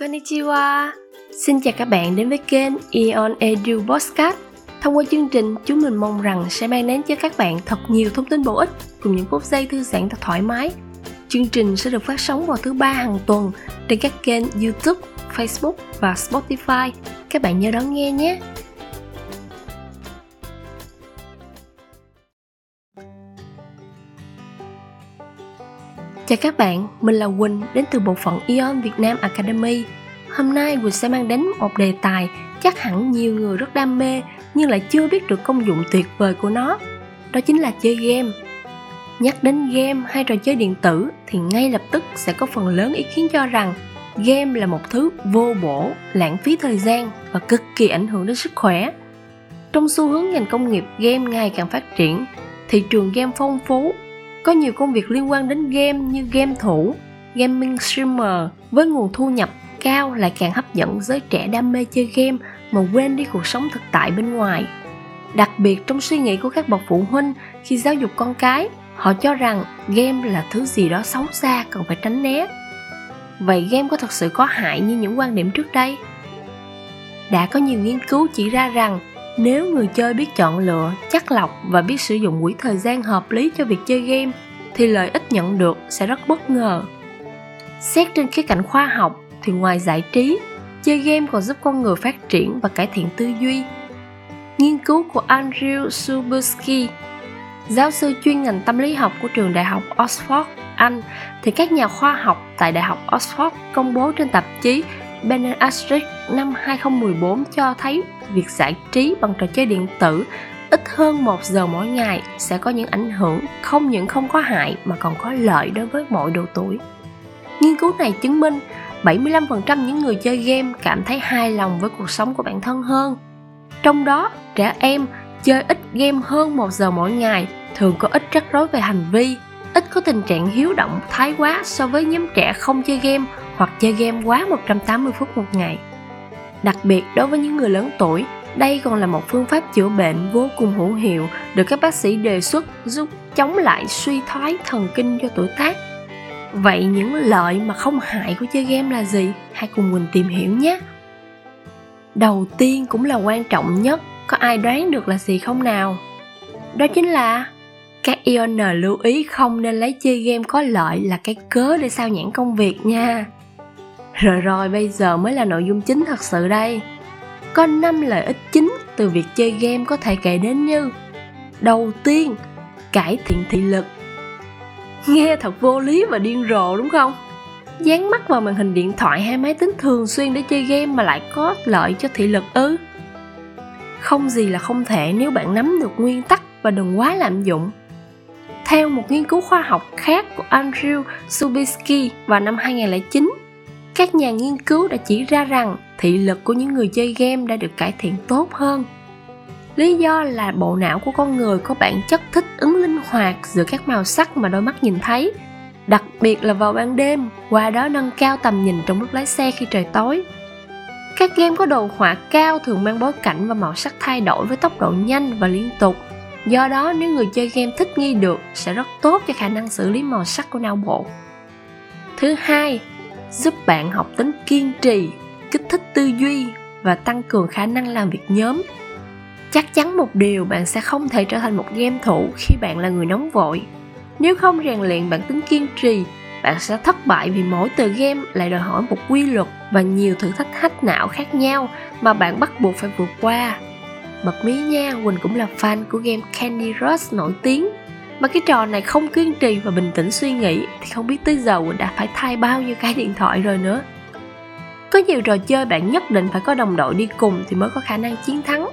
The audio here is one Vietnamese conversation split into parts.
Konnichiwa! Xin chào các bạn đến với kênh Eon Edu Podcast. Thông qua chương trình, chúng mình mong rằng sẽ mang đến cho các bạn thật nhiều thông tin bổ ích cùng những phút giây thư giãn thật thoải mái. Chương trình sẽ được phát sóng vào thứ ba hàng tuần trên các kênh YouTube, Facebook và Spotify. Các bạn nhớ đón nghe nhé! Chào các bạn, mình là Quỳnh đến từ bộ phận Ion Việt Nam Academy. Hôm nay Quỳnh sẽ mang đến một đề tài chắc hẳn nhiều người rất đam mê nhưng lại chưa biết được công dụng tuyệt vời của nó. Đó chính là chơi game. Nhắc đến game hay trò chơi điện tử thì ngay lập tức sẽ có phần lớn ý kiến cho rằng game là một thứ vô bổ, lãng phí thời gian và cực kỳ ảnh hưởng đến sức khỏe. Trong xu hướng ngành công nghiệp game ngày càng phát triển, thị trường game phong phú có nhiều công việc liên quan đến game như game thủ, gaming streamer với nguồn thu nhập cao lại càng hấp dẫn giới trẻ đam mê chơi game mà quên đi cuộc sống thực tại bên ngoài. Đặc biệt trong suy nghĩ của các bậc phụ huynh khi giáo dục con cái, họ cho rằng game là thứ gì đó xấu xa cần phải tránh né. Vậy game có thật sự có hại như những quan điểm trước đây? Đã có nhiều nghiên cứu chỉ ra rằng nếu người chơi biết chọn lựa, chắc lọc và biết sử dụng quỹ thời gian hợp lý cho việc chơi game, thì lợi ích nhận được sẽ rất bất ngờ. Xét trên khía cạnh khoa học, thì ngoài giải trí, chơi game còn giúp con người phát triển và cải thiện tư duy. Nghiên cứu của andrew subursky giáo sư chuyên ngành tâm lý học của trường đại học oxford, anh, thì các nhà khoa học tại đại học oxford công bố trên tạp chí Benastric năm 2014 cho thấy việc giải trí bằng trò chơi điện tử ít hơn một giờ mỗi ngày sẽ có những ảnh hưởng không những không có hại mà còn có lợi đối với mọi độ tuổi. Nghiên cứu này chứng minh 75% những người chơi game cảm thấy hài lòng với cuộc sống của bản thân hơn. Trong đó, trẻ em chơi ít game hơn một giờ mỗi ngày thường có ít rắc rối về hành vi, ít có tình trạng hiếu động thái quá so với nhóm trẻ không chơi game hoặc chơi game quá 180 phút một ngày. Đặc biệt đối với những người lớn tuổi, đây còn là một phương pháp chữa bệnh vô cùng hữu hiệu được các bác sĩ đề xuất giúp chống lại suy thoái thần kinh do tuổi tác. Vậy những lợi mà không hại của chơi game là gì? Hãy cùng mình tìm hiểu nhé. Đầu tiên cũng là quan trọng nhất, có ai đoán được là gì không nào? Đó chính là các ION lưu ý không nên lấy chơi game có lợi là cái cớ để sao nhãn công việc nha. Rồi rồi bây giờ mới là nội dung chính thật sự đây. Có 5 lợi ích chính từ việc chơi game có thể kể đến như Đầu tiên, cải thiện thị lực Nghe thật vô lý và điên rồ đúng không? Dán mắt vào màn hình điện thoại hay máy tính thường xuyên để chơi game mà lại có lợi cho thị lực ư? Không gì là không thể nếu bạn nắm được nguyên tắc và đừng quá lạm dụng. Theo một nghiên cứu khoa học khác của Andrew Subisky vào năm 2009, các nhà nghiên cứu đã chỉ ra rằng thị lực của những người chơi game đã được cải thiện tốt hơn. Lý do là bộ não của con người có bản chất thích ứng linh hoạt giữa các màu sắc mà đôi mắt nhìn thấy, đặc biệt là vào ban đêm, qua đó nâng cao tầm nhìn trong lúc lái xe khi trời tối. Các game có đồ họa cao thường mang bối cảnh và màu sắc thay đổi với tốc độ nhanh và liên tục. Do đó, nếu người chơi game thích nghi được, sẽ rất tốt cho khả năng xử lý màu sắc của não bộ. Thứ hai giúp bạn học tính kiên trì, kích thích tư duy và tăng cường khả năng làm việc nhóm. Chắc chắn một điều, bạn sẽ không thể trở thành một game thủ khi bạn là người nóng vội. Nếu không rèn luyện bản tính kiên trì, bạn sẽ thất bại vì mỗi tựa game lại đòi hỏi một quy luật và nhiều thử thách hách não khác nhau mà bạn bắt buộc phải vượt qua. Bật mí nha, quỳnh cũng là fan của game candy crush nổi tiếng mà cái trò này không kiên trì và bình tĩnh suy nghĩ thì không biết tới giờ quỳnh đã phải thay bao nhiêu cái điện thoại rồi nữa. Có nhiều trò chơi bạn nhất định phải có đồng đội đi cùng thì mới có khả năng chiến thắng.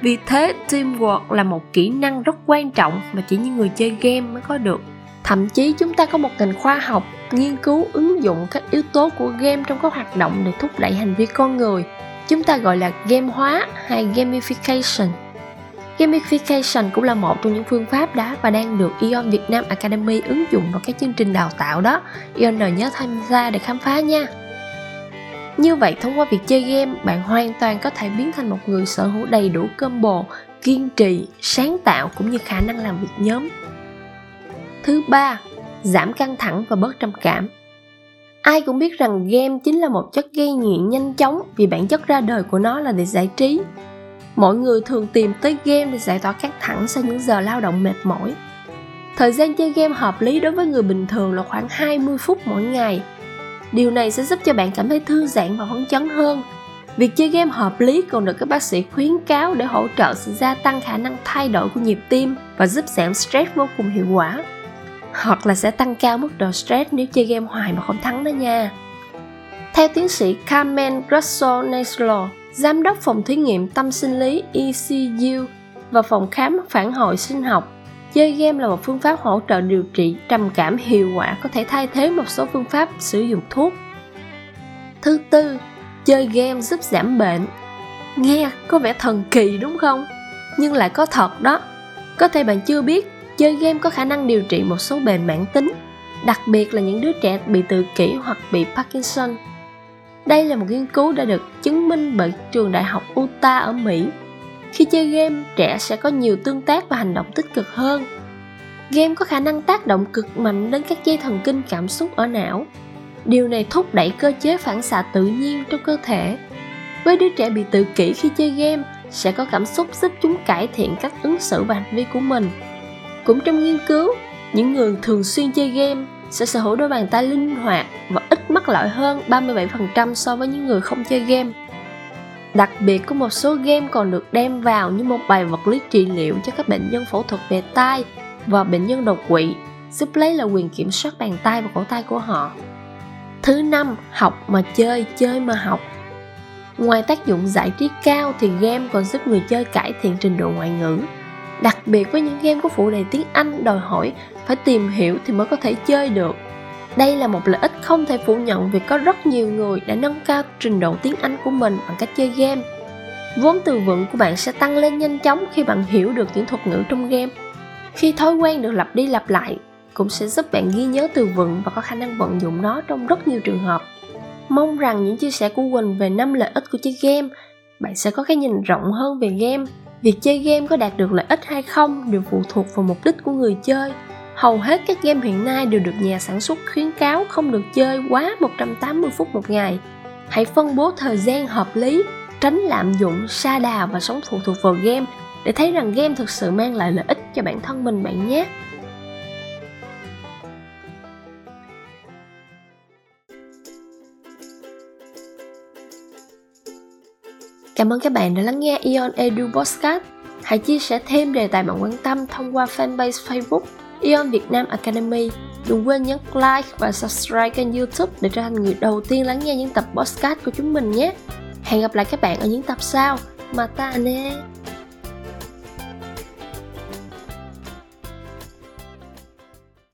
Vì thế, teamwork là một kỹ năng rất quan trọng mà chỉ những người chơi game mới có được. Thậm chí chúng ta có một ngành khoa học nghiên cứu ứng dụng các yếu tố của game trong các hoạt động để thúc đẩy hành vi con người. Chúng ta gọi là game hóa hay gamification. Gamification cũng là một trong những phương pháp đó và đang được Ion Việt Nam Academy ứng dụng vào các chương trình đào tạo đó. Ion nhớ tham gia để khám phá nha. Như vậy thông qua việc chơi game, bạn hoàn toàn có thể biến thành một người sở hữu đầy đủ combo, kiên trì, sáng tạo cũng như khả năng làm việc nhóm. Thứ ba, giảm căng thẳng và bớt trầm cảm. Ai cũng biết rằng game chính là một chất gây nghiện nhanh chóng vì bản chất ra đời của nó là để giải trí. Mọi người thường tìm tới game để giải tỏa căng thẳng sau những giờ lao động mệt mỏi. Thời gian chơi game hợp lý đối với người bình thường là khoảng 20 phút mỗi ngày. Điều này sẽ giúp cho bạn cảm thấy thư giãn và phấn chấn hơn. Việc chơi game hợp lý còn được các bác sĩ khuyến cáo để hỗ trợ sự gia tăng khả năng thay đổi của nhịp tim và giúp giảm stress vô cùng hiệu quả hoặc là sẽ tăng cao mức độ stress nếu chơi game hoài mà không thắng đó nha. Theo tiến sĩ Carmen Russell Neslo, giám đốc phòng thí nghiệm tâm sinh lý ECU và phòng khám phản hồi sinh học, chơi game là một phương pháp hỗ trợ điều trị trầm cảm hiệu quả có thể thay thế một số phương pháp sử dụng thuốc. Thứ tư, chơi game giúp giảm bệnh. Nghe có vẻ thần kỳ đúng không? Nhưng lại có thật đó. Có thể bạn chưa biết chơi game có khả năng điều trị một số bệnh mãn tính, đặc biệt là những đứa trẻ bị tự kỷ hoặc bị Parkinson. Đây là một nghiên cứu đã được chứng minh bởi trường đại học Utah ở Mỹ. Khi chơi game, trẻ sẽ có nhiều tương tác và hành động tích cực hơn. Game có khả năng tác động cực mạnh đến các dây thần kinh cảm xúc ở não. Điều này thúc đẩy cơ chế phản xạ tự nhiên trong cơ thể. Với đứa trẻ bị tự kỷ khi chơi game, sẽ có cảm xúc giúp chúng cải thiện cách ứng xử và hành vi của mình cũng trong nghiên cứu, những người thường xuyên chơi game sẽ sở hữu đôi bàn tay linh hoạt và ít mắc lỗi hơn 37% so với những người không chơi game. Đặc biệt có một số game còn được đem vào như một bài vật lý trị liệu cho các bệnh nhân phẫu thuật về tai và bệnh nhân đột quỵ, giúp lấy lại quyền kiểm soát bàn tay và cổ tay của họ. Thứ năm, học mà chơi, chơi mà học. Ngoài tác dụng giải trí cao thì game còn giúp người chơi cải thiện trình độ ngoại ngữ, đặc biệt với những game có phụ đề tiếng Anh đòi hỏi phải tìm hiểu thì mới có thể chơi được. Đây là một lợi ích không thể phủ nhận vì có rất nhiều người đã nâng cao trình độ tiếng Anh của mình bằng cách chơi game. Vốn từ vựng của bạn sẽ tăng lên nhanh chóng khi bạn hiểu được những thuật ngữ trong game. Khi thói quen được lặp đi lặp lại, cũng sẽ giúp bạn ghi nhớ từ vựng và có khả năng vận dụng nó trong rất nhiều trường hợp. Mong rằng những chia sẻ của Quỳnh về năm lợi ích của chơi game, bạn sẽ có cái nhìn rộng hơn về game Việc chơi game có đạt được lợi ích hay không đều phụ thuộc vào mục đích của người chơi. Hầu hết các game hiện nay đều được nhà sản xuất khuyến cáo không được chơi quá 180 phút một ngày. Hãy phân bố thời gian hợp lý, tránh lạm dụng, sa đà và sống phụ thuộc vào game để thấy rằng game thực sự mang lại lợi ích cho bản thân mình bạn nhé. Cảm ơn các bạn đã lắng nghe Ion Edu Podcast. Hãy chia sẻ thêm đề tài bạn quan tâm thông qua fanpage Facebook Ion Việt Nam Academy. Đừng quên nhấn like và subscribe kênh youtube để trở thành người đầu tiên lắng nghe những tập podcast của chúng mình nhé. Hẹn gặp lại các bạn ở những tập sau. Mata ne!